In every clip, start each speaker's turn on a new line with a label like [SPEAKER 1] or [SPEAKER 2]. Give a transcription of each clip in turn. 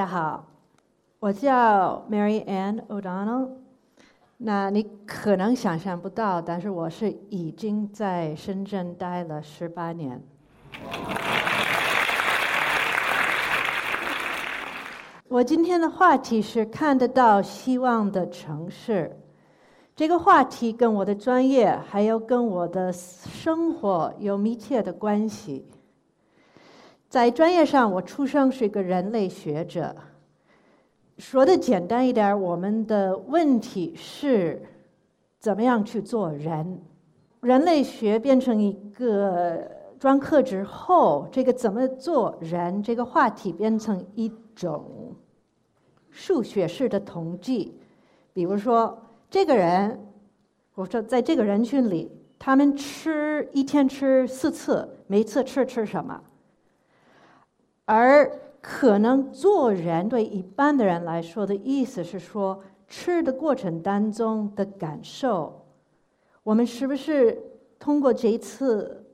[SPEAKER 1] 大家好，我叫 Mary Ann O'Donnell。那你可能想象不到，但是我是已经在深圳待了十八年。我今天的话题是看得到希望的城市。这个话题跟我的专业还有跟我的生活有密切的关系。在专业上，我出生是一个人类学者。说的简单一点，我们的问题是怎么样去做人。人类学变成一个专科之后，这个怎么做人这个话题变成一种数学式的统计。比如说，这个人，我说在这个人群里，他们吃一天吃四次，每次吃吃什么？而可能做人对一般的人来说的意思是说，吃的过程当中的感受，我们是不是通过这一次，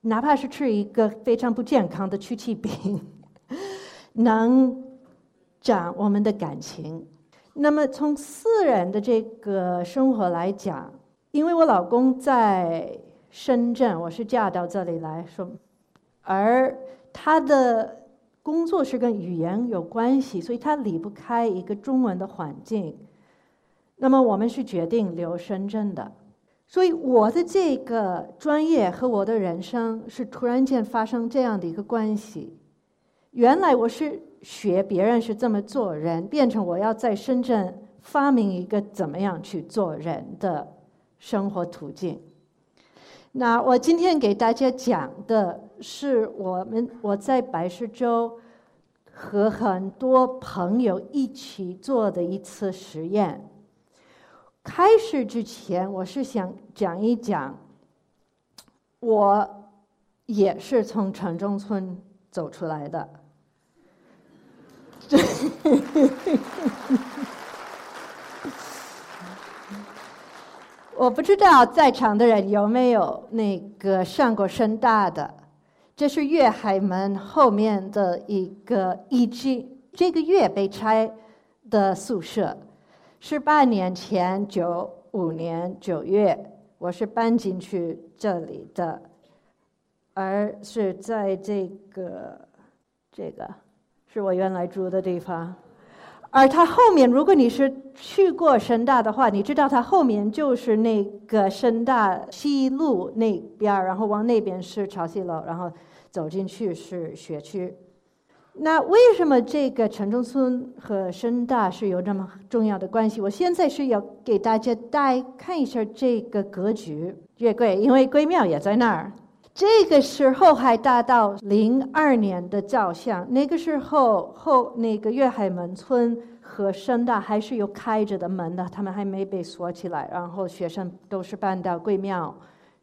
[SPEAKER 1] 哪怕是吃一个非常不健康的曲奇饼，能长我们的感情？那么从私人的这个生活来讲，因为我老公在深圳，我是嫁到这里来说，而他的。工作是跟语言有关系，所以他离不开一个中文的环境。那么我们是决定留深圳的，所以我的这个专业和我的人生是突然间发生这样的一个关系。原来我是学别人是这么做人，变成我要在深圳发明一个怎么样去做人的生活途径。那我今天给大家讲的是我们我在白石洲和很多朋友一起做的一次实验。开始之前，我是想讲一讲，我也是从城中村走出来的。我不知道在场的人有没有那个上过深大的，这是粤海门后面的一个遗迹。这个月被拆的宿舍，是八年前九五年九月，我是搬进去这里的，而是在这个这个是我原来住的地方。而它后面，如果你是去过深大的话，你知道它后面就是那个深大西路那边，然后往那边是潮汐楼，然后走进去是学区。那为什么这个城中村和深大是有这么重要的关系？我现在是要给大家带看一下这个格局。月桂，因为桂庙也在那儿。这个是后海大道零二年的照相，那个时候后那个粤海门村和深大还是有开着的门的，他们还没被锁起来，然后学生都是搬到贵庙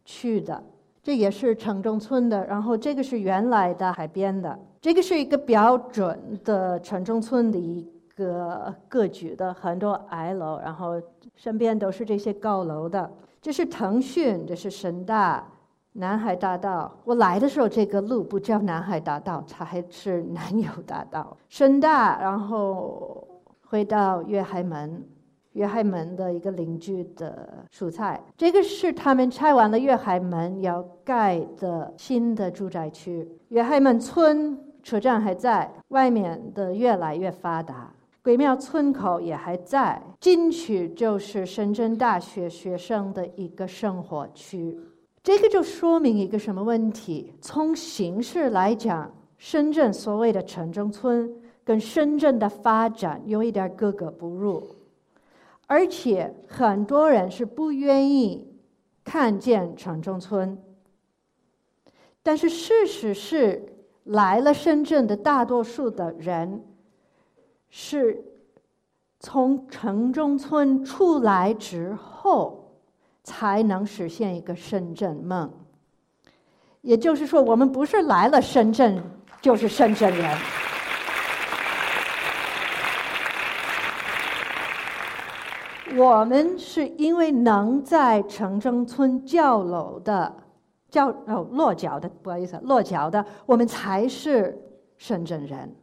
[SPEAKER 1] 去的。这也是城中村的，然后这个是原来的海边的，这个是一个标准的城中村的一个格局的，很多矮楼，然后身边都是这些高楼的。这是腾讯，这是深大。南海大道，我来的时候这个路不叫南海大道，它还是南油大道。深大，然后回到粤海门，粤海门的一个邻居的蔬菜。这个是他们拆完了粤海门要盖的新的住宅区。粤海门村车站还在，外面的越来越发达。鬼庙村口也还在，进去就是深圳大学学生的一个生活区。这个就说明一个什么问题？从形式来讲，深圳所谓的城中村跟深圳的发展有一点格格不入，而且很多人是不愿意看见城中村。但是事实是，来了深圳的大多数的人，是从城中村出来之后。才能实现一个深圳梦。也就是说，我们不是来了深圳就是深圳人。我们是因为能在城中村叫楼的、叫哦落脚的，不好意思，落脚的，我们才是深圳人。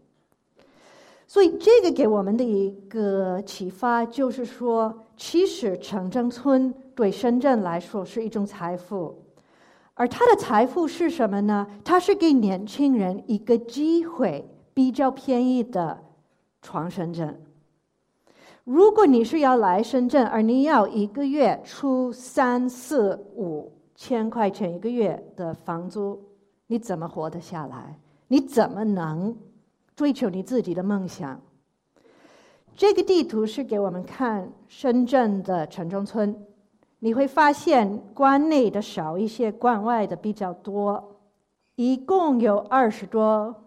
[SPEAKER 1] 所以这个给我们的一个启发就是说，其实城镇村对深圳来说是一种财富，而它的财富是什么呢？它是给年轻人一个机会，比较便宜的闯深圳。如果你是要来深圳，而你要一个月出三四五千块钱一个月的房租，你怎么活得下来？你怎么能追求你自己的梦想？这个地图是给我们看深圳的城中村，你会发现关内的少一些，关外的比较多，一共有二十多，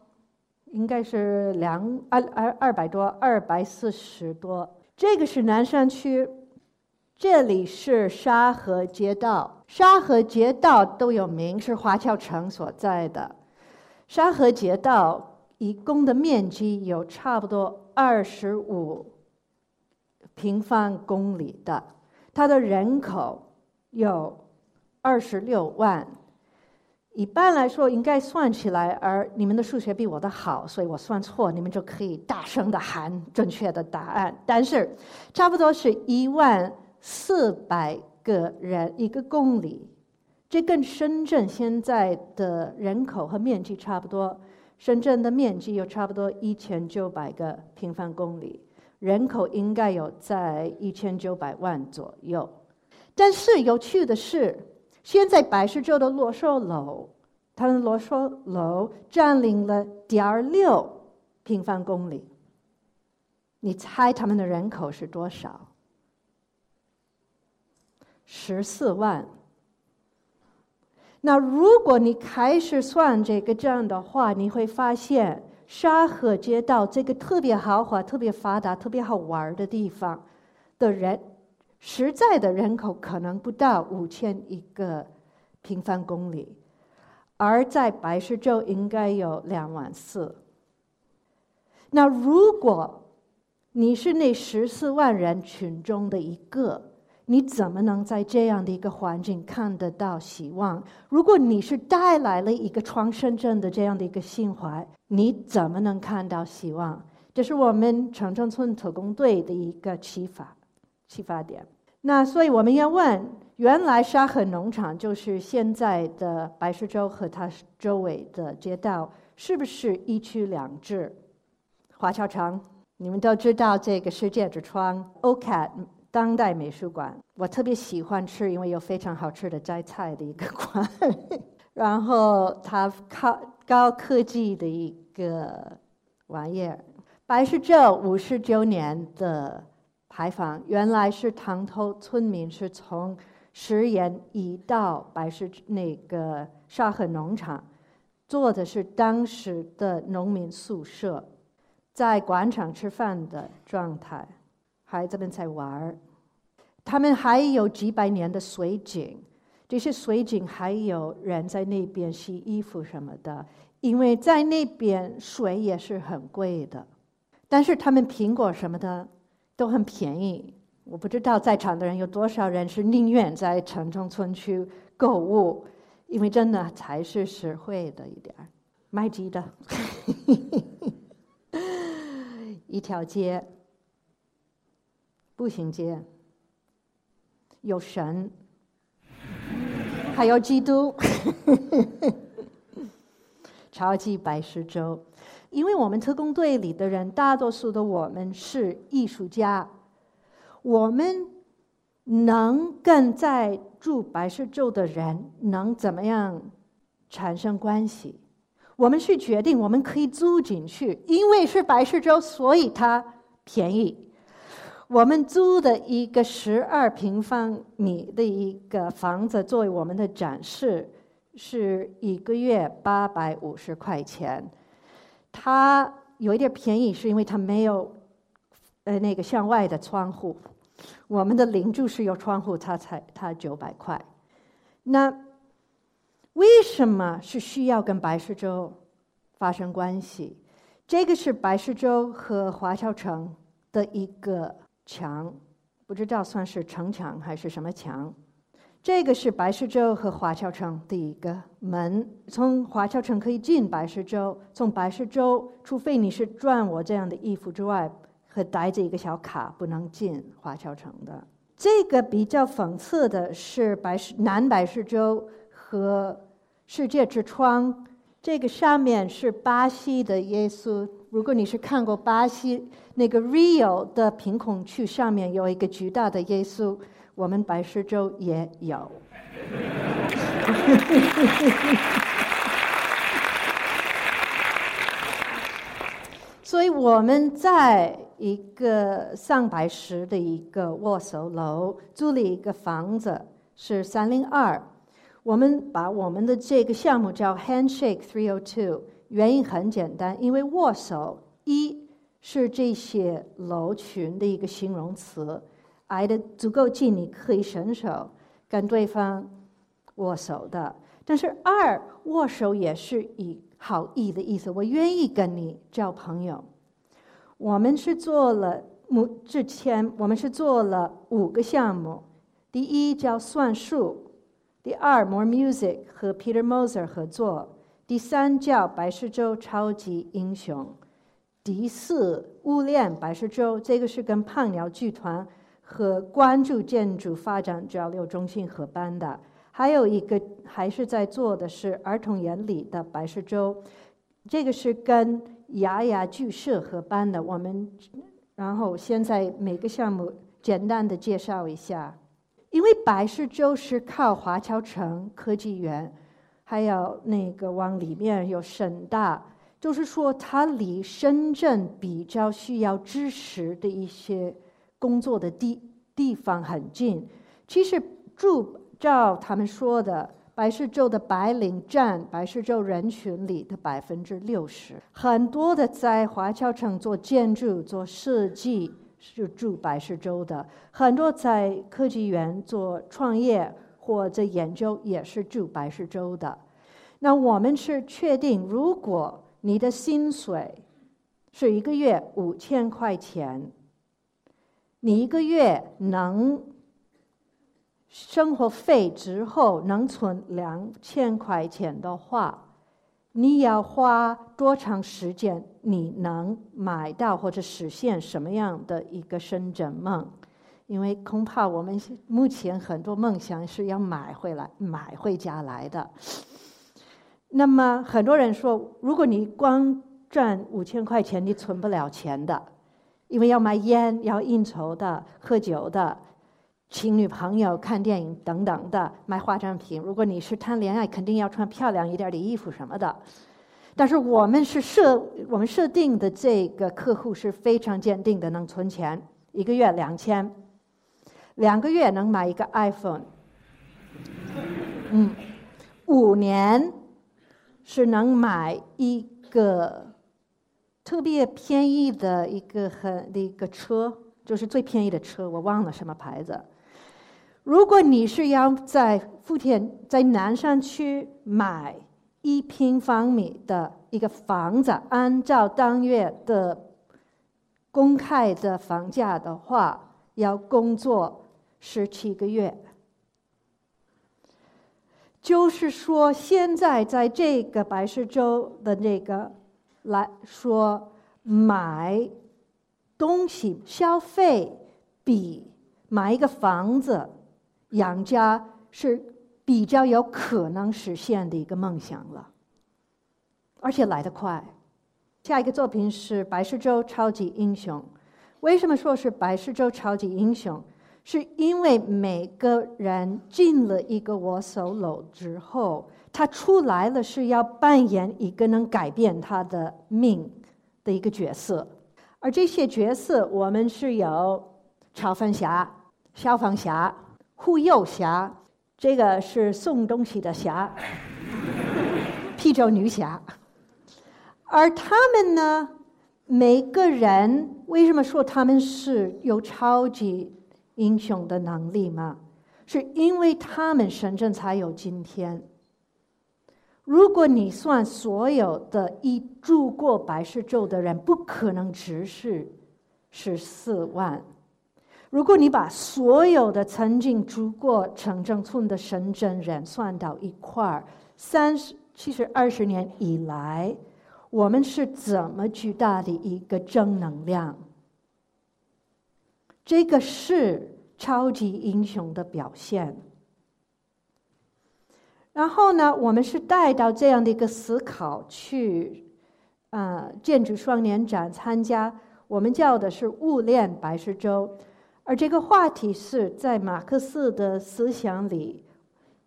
[SPEAKER 1] 应该是两二二二百多，二百四十多。这个是南山区，这里是沙河街道。沙河街道都有名，是华侨城所在的。沙河街道一共的面积有差不多二十五平方公里的，它的人口有二十六万。一般来说，应该算起来，而你们的数学比我的好，所以我算错，你们就可以大声的喊正确的答案。但是，差不多是一万四百个人一个公里，这跟深圳现在的人口和面积差不多。深圳的面积有差不多一千九百个平方公里，人口应该有在一千九百万左右。但是有趣的是。现在百事洲的罗寿楼，它的罗寿楼占领了点六平方公里。你猜他们的人口是多少？十四万。那如果你开始算这个账的话，你会发现沙河街道这个特别豪华、特别发达、特别好玩的地方的人。实在的人口可能不到五千一个平方公里，而在白石洲应该有两万四。那如果你是那十四万人群中的一个，你怎么能在这样的一个环境看得到希望？如果你是带来了一个创深圳的这样的一个心怀，你怎么能看到希望？这是我们城中村特工队的一个启发。启发点。那所以我们要问：原来沙河农场就是现在的白石洲和它周围的街道，是不是一区两制？华侨城，你们都知道这个世界之窗，OK 当代美术馆，我特别喜欢吃，因为有非常好吃的摘菜的一个馆。然后它高高科技的一个玩意儿，白石洲五十周年的。牌坊原来是塘头村民是从石岩移到白石那个沙河农场，做的是当时的农民宿舍，在广场吃饭的状态，孩子们在玩儿。他们还有几百年的水井，这些水井还有人在那边洗衣服什么的，因为在那边水也是很贵的，但是他们苹果什么的。都很便宜，我不知道在场的人有多少人是宁愿在城中村去购物，因为真的才是实惠的一点儿。卖鸡的，一条街，步行街，有神，还有基督，超级白石洲。因为我们特工队里的人，大多数的我们是艺术家，我们能跟在住白石洲的人能怎么样产生关系？我们去决定我们可以租进去，因为是白石洲，所以它便宜。我们租的一个十二平方米的一个房子作为我们的展示，是一个月八百五十块钱。它有一点便宜，是因为它没有呃那个向外的窗户。我们的邻居是有窗户，它才它九百块。那为什么是需要跟白石洲发生关系？这个是白石洲和华侨城的一个墙，不知道算是城墙还是什么墙。这个是白石洲和华侨城的一个门，从华侨城可以进白石洲，从白石洲，除非你是穿我这样的衣服之外，和带着一个小卡，不能进华侨城的。这个比较讽刺的是白石南白石洲和世界之窗，这个上面是巴西的耶稣。如果你是看过巴西那个 Rio 的贫困区，上面有一个巨大的耶稣。我们白石洲也有，所以我们在一个上白石的一个握手楼租了一个房子，是三零二。我们把我们的这个项目叫 Handshake Three O Two，原因很简单，因为握手一是这些楼群的一个形容词。挨得足够近，你可以伸手跟对方握手的。但是二握手也是以好意的意思，我愿意跟你交朋友。我们是做了目之前，我们是做了五个项目。第一叫算术，第二 More Music 和 Peter Moser 合作，第三叫白石洲超级英雄，第四物恋白石洲，这个是跟胖鸟剧团。和关注建筑发展交流中心合办的，还有一个还是在做的是儿童眼里的白石洲，这个是跟牙牙剧社合办的。我们然后现在每个项目简单的介绍一下，因为白石洲是靠华侨城科技园，还有那个往里面有深大，就是说它离深圳比较需要支持的一些。工作的地地方很近，其实住照他们说的，白石洲的白领占白石洲人群里的百分之六十，很多的在华侨城做建筑、做设计是住白石洲的，很多在科技园做创业或者研究也是住白石洲的。那我们是确定，如果你的薪水是一个月五千块钱。你一个月能生活费之后能存两千块钱的话，你要花多长时间？你能买到或者实现什么样的一个深圳梦？因为恐怕我们目前很多梦想是要买回来、买回家来的。那么很多人说，如果你光赚五千块钱，你存不了钱的。因为要买烟、要应酬的、喝酒的、请女朋友、看电影等等的，买化妆品。如果你是谈恋爱，肯定要穿漂亮一点的衣服什么的。但是我们是设我们设定的这个客户是非常坚定的，能存钱，一个月两千，两个月能买一个 iPhone，嗯，五年是能买一个。特别便宜的一个很的一个车，就是最便宜的车，我忘了什么牌子。如果你是要在福田在南山区买一平方米的一个房子，按照当月的公开的房价的话，要工作十七个月。就是说，现在在这个白石洲的这个。来说，买东西消费比买一个房子养家是比较有可能实现的一个梦想了，而且来得快。下一个作品是《白石洲超级英雄》。为什么说是白石洲超级英雄？是因为每个人进了一个我手楼之后。他出来了，是要扮演一个能改变他的命的一个角色，而这些角色，我们是有超凡侠、消防侠、护佑侠，这个是送东西的侠，披着女侠，而他们呢，每个人为什么说他们是有超级英雄的能力吗？是因为他们深圳才有今天。如果你算所有的已住过白石洲的人，不可能只是十四万。如果你把所有的曾经住过城中村的深圳人算到一块儿，三十其实二十年以来，我们是怎么巨大的一个正能量？这个是超级英雄的表现。然后呢，我们是带到这样的一个思考去，呃，建筑双年展参加，我们叫的是物恋白石洲。而这个话题是在马克思的思想里，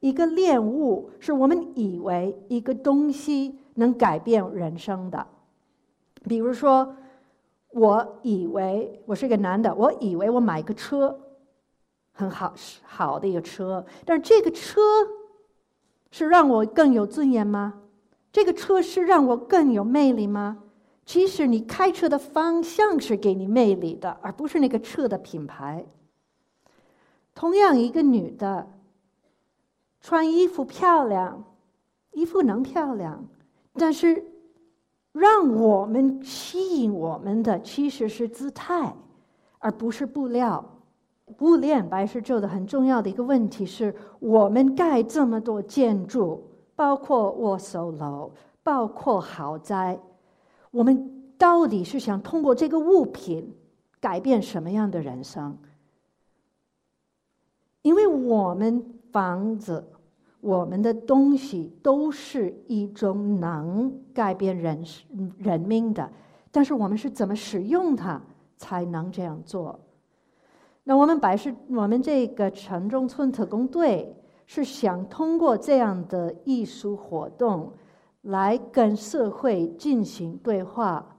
[SPEAKER 1] 一个恋物是我们以为一个东西能改变人生的。比如说，我以为我是一个男的，我以为我买个车很好，好的一个车，但是这个车是让我更有尊严吗？这个车是让我更有魅力吗？其实你开车的方向是给你魅力的，而不是那个车的品牌。同样，一个女的穿衣服漂亮，衣服能漂亮，但是让我们吸引我们的其实是姿态，而不是布料。布链白石洲的很重要的一个问题是我们盖这么多建筑，包括握手楼，包括豪宅。我们到底是想通过这个物品改变什么样的人生？因为我们房子、我们的东西都是一种能改变人人命的，但是我们是怎么使用它才能这样做？那我们白是，我们这个城中村特工队是想通过这样的艺术活动。来跟社会进行对话，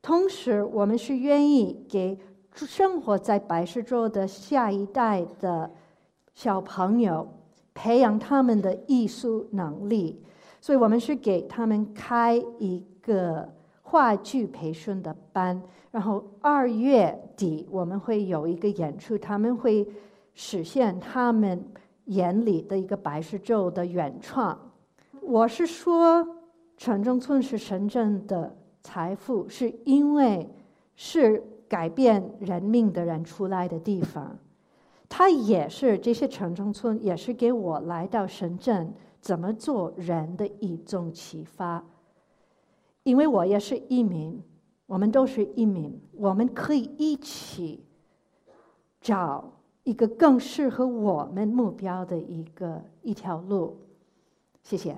[SPEAKER 1] 同时我们是愿意给生活在白石洲的下一代的小朋友培养他们的艺术能力，所以我们是给他们开一个话剧培训的班，然后二月底我们会有一个演出，他们会实现他们眼里的一个白石洲的原创。我是说。城中村是深圳的财富，是因为是改变人命的人出来的地方。它也是这些城中村，也是给我来到深圳怎么做人的一种启发。因为我也是移民，我们都是移民，我们可以一起找一个更适合我们目标的一个一条路。谢谢。